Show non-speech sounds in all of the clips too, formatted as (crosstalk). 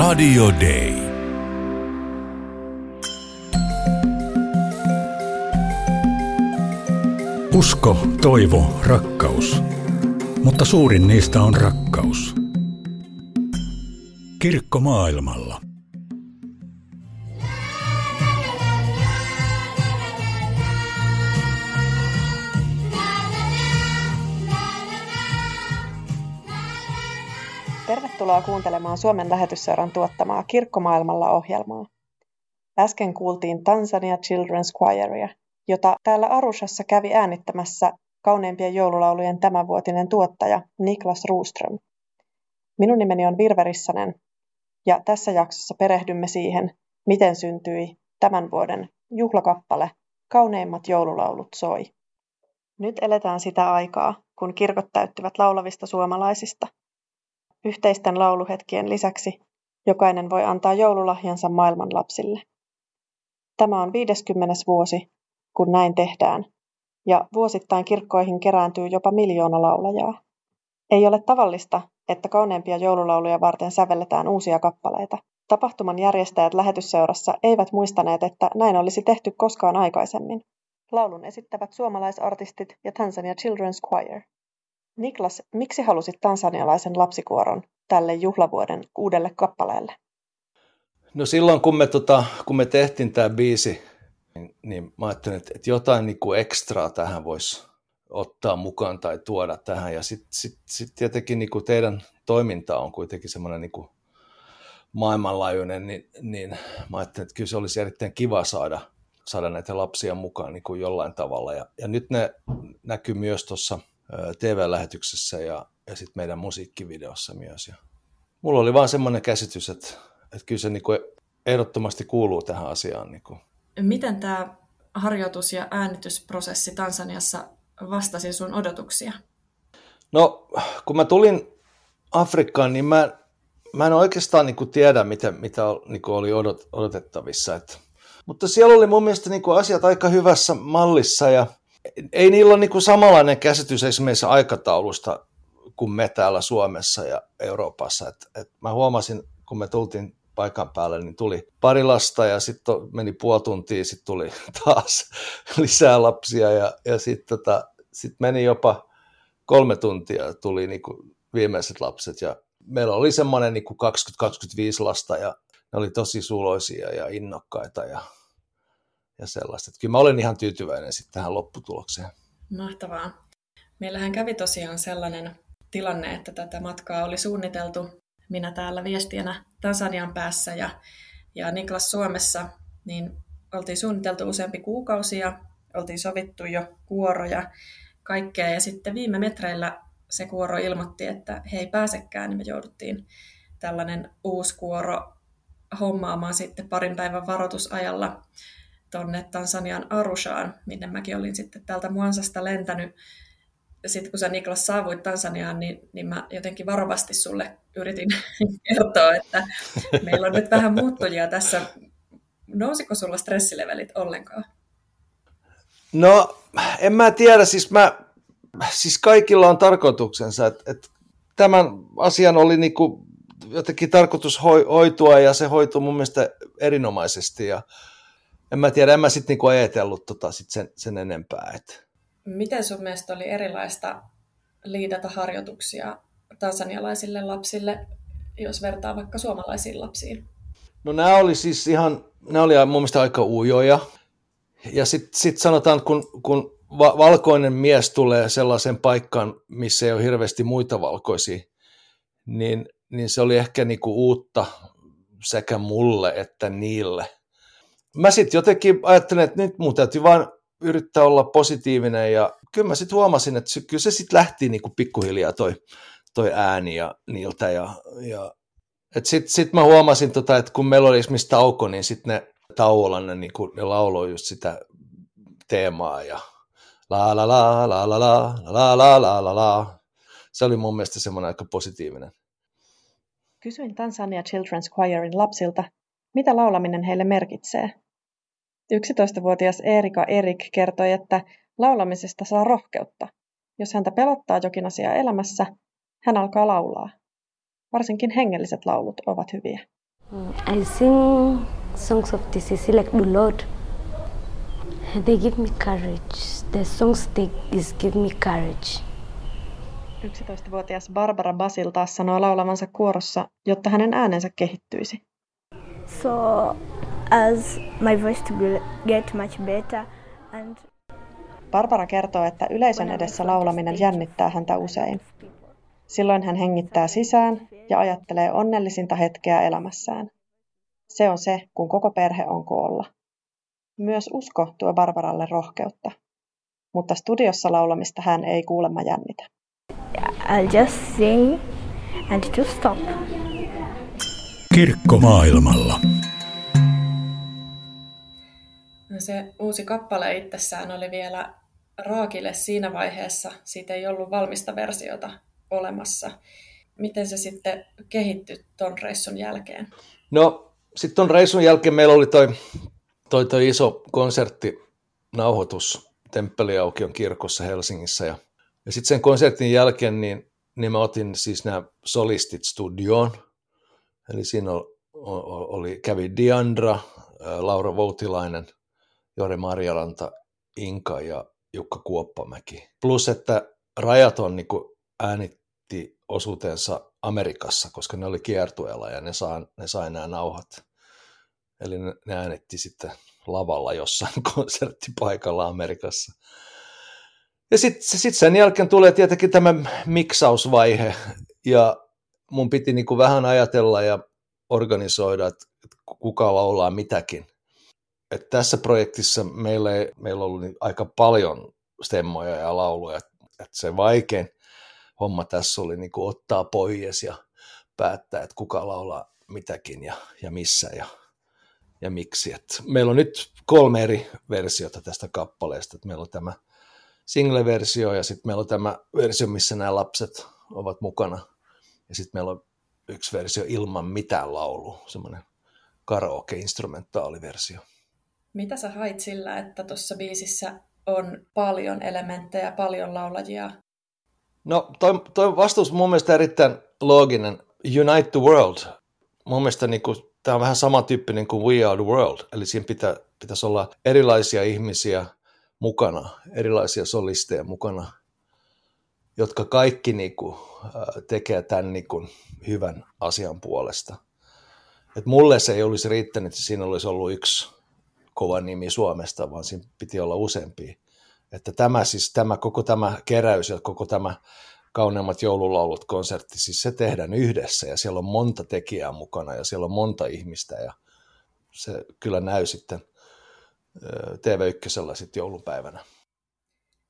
Radio Day. Usko, toivo, rakkaus. Mutta suurin niistä on rakkaus. Kirkko maailmalla. Tervetuloa kuuntelemaan Suomen lähetysseuran tuottamaa Kirkkomaailmalla ohjelmaa. Äsken kuultiin Tansania Children's Choiria, jota täällä Arushassa kävi äänittämässä kauneimpien joululaulujen tämänvuotinen tuottaja Niklas Ruuström. Minun nimeni on Virve Rissanen, ja tässä jaksossa perehdymme siihen, miten syntyi tämän vuoden juhlakappale Kauneimmat joululaulut soi. Nyt eletään sitä aikaa, kun kirkot täyttyvät laulavista suomalaisista – Yhteisten lauluhetkien lisäksi jokainen voi antaa joululahjansa maailman lapsille. Tämä on 50. vuosi, kun näin tehdään, ja vuosittain kirkkoihin kerääntyy jopa miljoona laulajaa. Ei ole tavallista, että kauneimpia joululauluja varten sävelletään uusia kappaleita. Tapahtuman järjestäjät lähetysseurassa eivät muistaneet, että näin olisi tehty koskaan aikaisemmin. Laulun esittävät suomalaisartistit ja Tanzania Children's Choir. Niklas, miksi halusit tansanialaisen lapsikuoron tälle juhlavuoden uudelle kappaleelle? No silloin kun me, tota, kun me tehtiin tämä biisi, niin, niin mä ajattelin, että, että jotain niin kuin ekstraa tähän voisi ottaa mukaan tai tuoda tähän. Ja sitten sit, sit tietenkin niin kuin teidän toiminta on kuitenkin semmoinen niin maailmanlaajuinen, niin, niin mä ajattelin, että kyllä se olisi erittäin kiva saada, saada näitä lapsia mukaan niin kuin jollain tavalla. Ja, ja nyt ne näkyy myös tuossa – TV-lähetyksessä ja, ja sitten meidän musiikkivideossa myös. Ja mulla oli vaan semmoinen käsitys, että, että kyllä se niin kuin ehdottomasti kuuluu tähän asiaan. Niin kuin. Miten tämä harjoitus- ja äänitysprosessi Tansaniassa vastasi sun odotuksia? No, kun mä tulin Afrikkaan, niin mä, mä en oikeastaan niin kuin tiedä, mitä, mitä niin kuin oli odot, odotettavissa. Että, mutta siellä oli mun mielestä niin kuin asiat aika hyvässä mallissa ja ei niillä ole niin kuin samanlainen käsitys esimerkiksi aikataulusta kuin me täällä Suomessa ja Euroopassa. Et, et mä huomasin, kun me tultiin paikan päälle, niin tuli pari lasta ja sitten meni puoli tuntia, sitten tuli (laughs) taas lisää lapsia ja, ja sitten tota, sit meni jopa kolme tuntia tuli niin kuin viimeiset lapset ja meillä oli semmoinen niin 20-25 lasta ja ne oli tosi suloisia ja innokkaita ja ja sellaista. Että kyllä mä olen ihan tyytyväinen sitten tähän lopputulokseen. Mahtavaa. Meillähän kävi tosiaan sellainen tilanne, että tätä matkaa oli suunniteltu minä täällä viestienä Tansanian päässä ja, ja Niklas Suomessa, niin oltiin suunniteltu useampi kuukausi ja oltiin sovittu jo kuoroja, kaikkea. Ja sitten viime metreillä se kuoro ilmoitti, että he ei pääsekään, niin me jouduttiin tällainen uusi kuoro hommaamaan sitten parin päivän varoitusajalla tuonne Tansanian Arushaan, minne mäkin olin sitten täältä Muansasta lentänyt. Sitten kun sä Niklas saavuit Tansaniaan, niin, niin mä jotenkin varovasti sulle yritin (laughs) kertoa, että meillä on nyt vähän muuttujia tässä. Nousiko sulla stressilevelit ollenkaan? No, en mä tiedä. Siis, mä, siis kaikilla on tarkoituksensa. Että, että tämän asian oli niinku jotenkin tarkoitus hoitua ja se hoitui mun mielestä erinomaisesti. Ja, en mä tiedä, en mä sitten niinku ajatellut tota sit sen, sen enempää. Et. Miten sun mielestä oli erilaista liidata harjoituksia tansanialaisille lapsille, jos vertaa vaikka suomalaisiin lapsiin? No nämä oli siis ihan, nämä oli mun mielestä aika ujoja. Ja sitten sit sanotaan, kun, kun va- valkoinen mies tulee sellaisen paikkaan, missä ei ole hirveästi muita valkoisia, niin, niin se oli ehkä niinku uutta sekä mulle että niille – mä sitten jotenkin ajattelin, että nyt mun täytyy vaan yrittää olla positiivinen ja kyllä mä sitten huomasin, että se, kyllä se sitten lähti niinku pikkuhiljaa toi, toi ääni ja niiltä ja, ja sitten sit mä huomasin, tota, että kun meillä oli esimerkiksi tauko, niin sitten ne tauolla ne, niinku, ne lauloi just sitä teemaa ja la la la la la la la la la la la. Se oli mun mielestä semmoinen aika positiivinen. Kysyin Tansania Children's Choirin lapsilta, mitä laulaminen heille merkitsee? 11-vuotias Erika Erik kertoi, että laulamisesta saa rohkeutta. Jos häntä pelottaa jokin asia elämässä, hän alkaa laulaa. Varsinkin hengelliset laulut ovat hyviä. I sing songs of TCC like the Lord. They give me courage. The songs they is give me courage. 11-vuotias Barbara Basil taas sanoo laulavansa kuorossa, jotta hänen äänensä kehittyisi. So as my voice to get much better and Barbara kertoo, että yleisön edessä laulaminen jännittää häntä usein. Silloin hän hengittää sisään ja ajattelee onnellisinta hetkeä elämässään. Se on se, kun koko perhe on koolla. Myös usko tuo Barbaralle rohkeutta. Mutta studiossa laulamista hän ei kuulemma jännitä. I'll just sing and to stop. Kirkko maailmalla. No se uusi kappale itsessään oli vielä raakille siinä vaiheessa. Siitä ei ollut valmista versiota olemassa. Miten se sitten kehittyi ton reissun jälkeen? No, sitten ton reissun jälkeen meillä oli toi, toi, toi iso konserttinauhoitus Temppeliaukion kirkossa Helsingissä. Ja, ja sitten sen konsertin jälkeen niin, niin mä otin siis nämä solistit studioon. Eli siinä oli, kävi Diandra, Laura Voutilainen, Jori Marjalanta, Inka ja Jukka Kuoppamäki. Plus, että Rajaton niin äänitti osuutensa Amerikassa, koska ne oli kiertueella ja ne, saa, ne sai nämä nauhat. Eli ne, ne äänitti sitten lavalla jossain (laughs) konserttipaikalla Amerikassa. Ja sitten sit sen jälkeen tulee tietenkin tämä miksausvaihe, ja mun piti niin kuin vähän ajatella ja organisoida, että kuka laulaa mitäkin että tässä projektissa meillä, ei, meillä on ollut niin aika paljon stemmoja ja lauluja, että se vaikein homma tässä oli niin kuin ottaa pois ja päättää, että kuka laulaa mitäkin ja, ja missä ja, ja miksi. Et meillä on nyt kolme eri versiota tästä kappaleesta. Et meillä on tämä single-versio ja sitten meillä on tämä versio, missä nämä lapset ovat mukana. Ja sitten meillä on yksi versio ilman mitään laulua, semmoinen karaoke-instrumentaaliversio. Mitä sä hait sillä, että tuossa biisissä on paljon elementtejä, paljon laulajia? No toi, toi vastaus mun mielestä erittäin looginen. Unite the world. Mun mielestä niin kuin, tämä on vähän samantyyppinen kuin We are the world. Eli siinä pitä, pitäisi olla erilaisia ihmisiä mukana, erilaisia solisteja mukana, jotka kaikki niin kuin, tekee tämän niin kuin, hyvän asian puolesta. Et mulle se ei olisi riittänyt, että siinä olisi ollut yksi kova nimi Suomesta, vaan siinä piti olla useampia. Että tämä siis, tämä, koko tämä keräys ja koko tämä kauneimmat joululaulut konsertti, siis se tehdään yhdessä ja siellä on monta tekijää mukana ja siellä on monta ihmistä ja se kyllä näy sitten TV1 sitten joulupäivänä.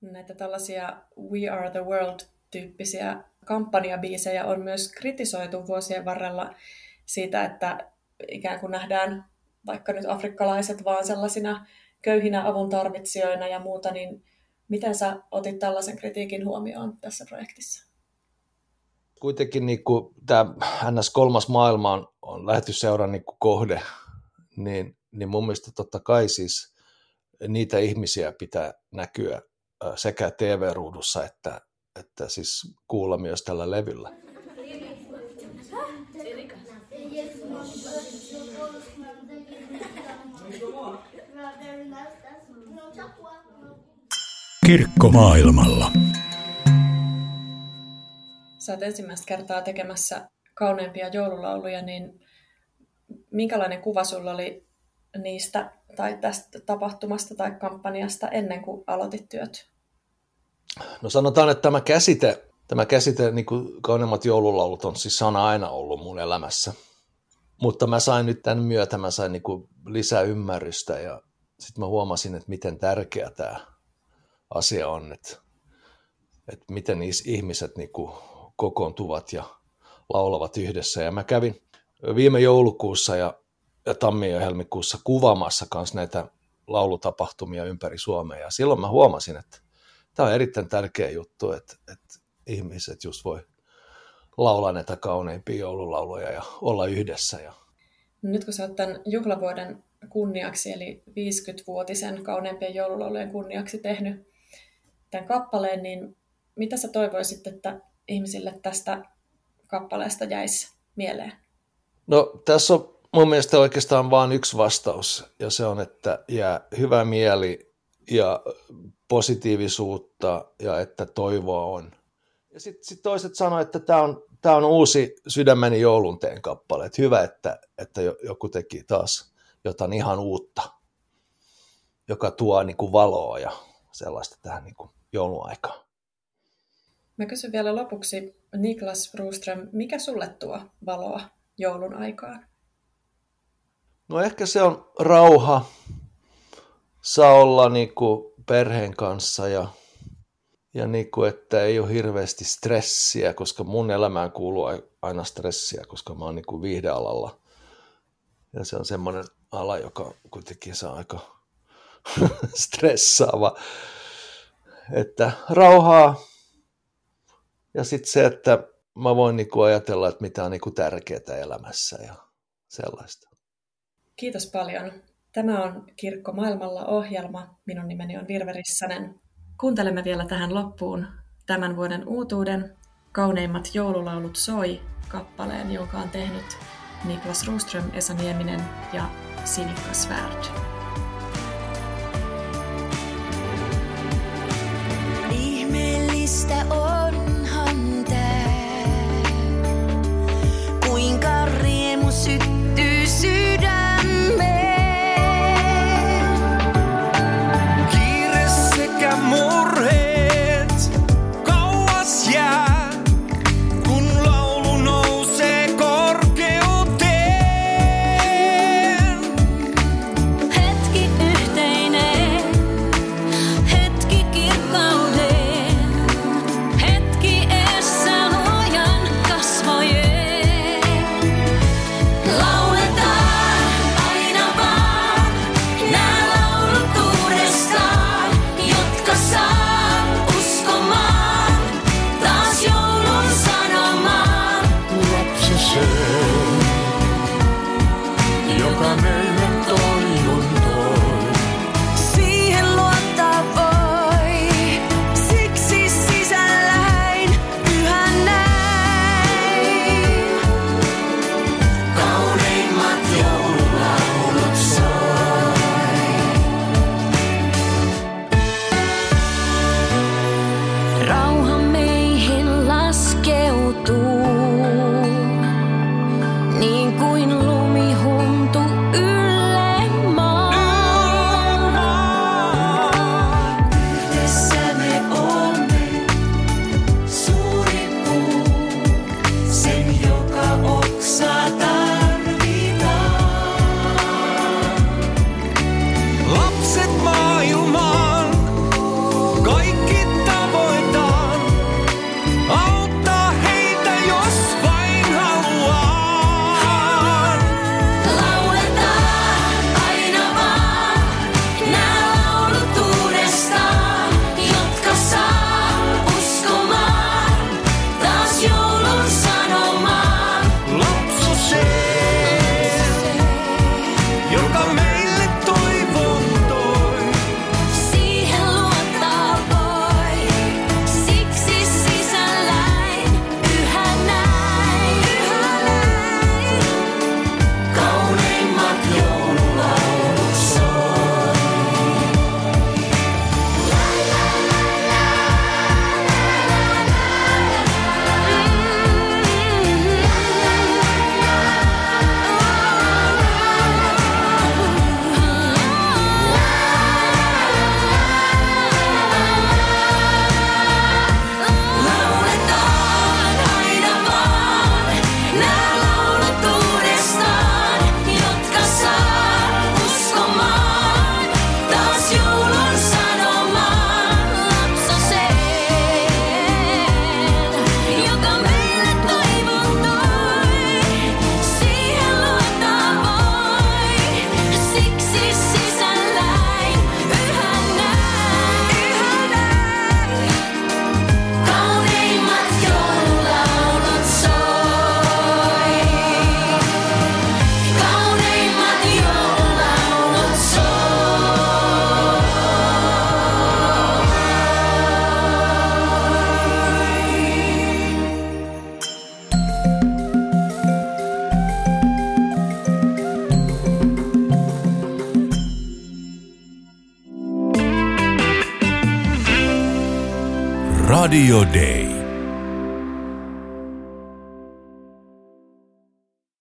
Näitä tällaisia We Are the World-tyyppisiä kampanjabiisejä on myös kritisoitu vuosien varrella siitä, että ikään kuin nähdään vaikka nyt afrikkalaiset vaan sellaisina köyhinä avun tarvitsijoina ja muuta, niin miten sä otit tällaisen kritiikin huomioon tässä projektissa? Kuitenkin niin kuin tämä NS kolmas maailma on, on lähetysseuran niin kohde, niin, niin mun mielestä totta kai siis niitä ihmisiä pitää näkyä sekä TV-ruudussa että, että siis kuulla myös tällä levyllä. Kirkko maailmalla. Sä oot ensimmäistä kertaa tekemässä kauneimpia joululauluja, niin minkälainen kuva sulla oli niistä tai tästä tapahtumasta tai kampanjasta ennen kuin aloitit työt? No sanotaan, että tämä käsite, tämä käsite niin kuin kauneimmat joululaulut on siis sana aina ollut mun elämässä. Mutta mä sain nyt tämän myötä, mä sain niin kuin lisää ymmärrystä ja sitten mä huomasin, että miten tärkeä tämä asia on, että, että miten ihmiset niin kuin kokoontuvat ja laulavat yhdessä. Ja mä kävin viime joulukuussa ja, ja tammi- ja helmikuussa kuvaamassa kanssa näitä laulutapahtumia ympäri Suomea. Ja silloin mä huomasin, että tämä on erittäin tärkeä juttu, että, että ihmiset just voi laulaa näitä kauneimpia joululauluja ja olla yhdessä. Ja... Nyt kun sä oot tämän juhlavuoden kunniaksi, eli 50-vuotisen kauneimpien joululaulujen kunniaksi tehnyt tämän kappaleen, niin mitä sä toivoisit, että ihmisille tästä kappaleesta jäisi mieleen? No tässä on mun mielestä oikeastaan vain yksi vastaus, ja se on, että jää hyvä mieli ja positiivisuutta ja että toivoa on. Ja sitten sit toiset sanoivat, että tämä on, tää on uusi sydämeni joulunteen kappale. Että hyvä, että, että joku teki taas jotain ihan uutta, joka tuo niin kuin valoa ja sellaista tähän niin kuin jouluaikaan. Mä kysyn vielä lopuksi, Niklas Broström, mikä sulle tuo valoa joulun aikaan? No ehkä se on rauha, saa olla niin kuin perheen kanssa ja, ja niin kuin, että ei ole hirveästi stressiä, koska mun elämään kuuluu aina stressiä, koska mä oon niin kuin viihdealalla. Ja se on semmoinen ala, joka kuitenkin saa aika (laughs) stressaava. Että rauhaa ja sitten se, että mä voin niin kuin ajatella, että mitä on niin kuin tärkeää elämässä ja sellaista. Kiitos paljon. Tämä on Kirkko maailmalla ohjelma. Minun nimeni on Virve Rissanen. Kuuntelemme vielä tähän loppuun tämän vuoden uutuuden Kauneimmat joululaulut soi kappaleen, jonka on tehnyt Niklas Ruström, Esa Nieminen ja Sinikka Svärd. Ihmeellistä onhan Radio Day.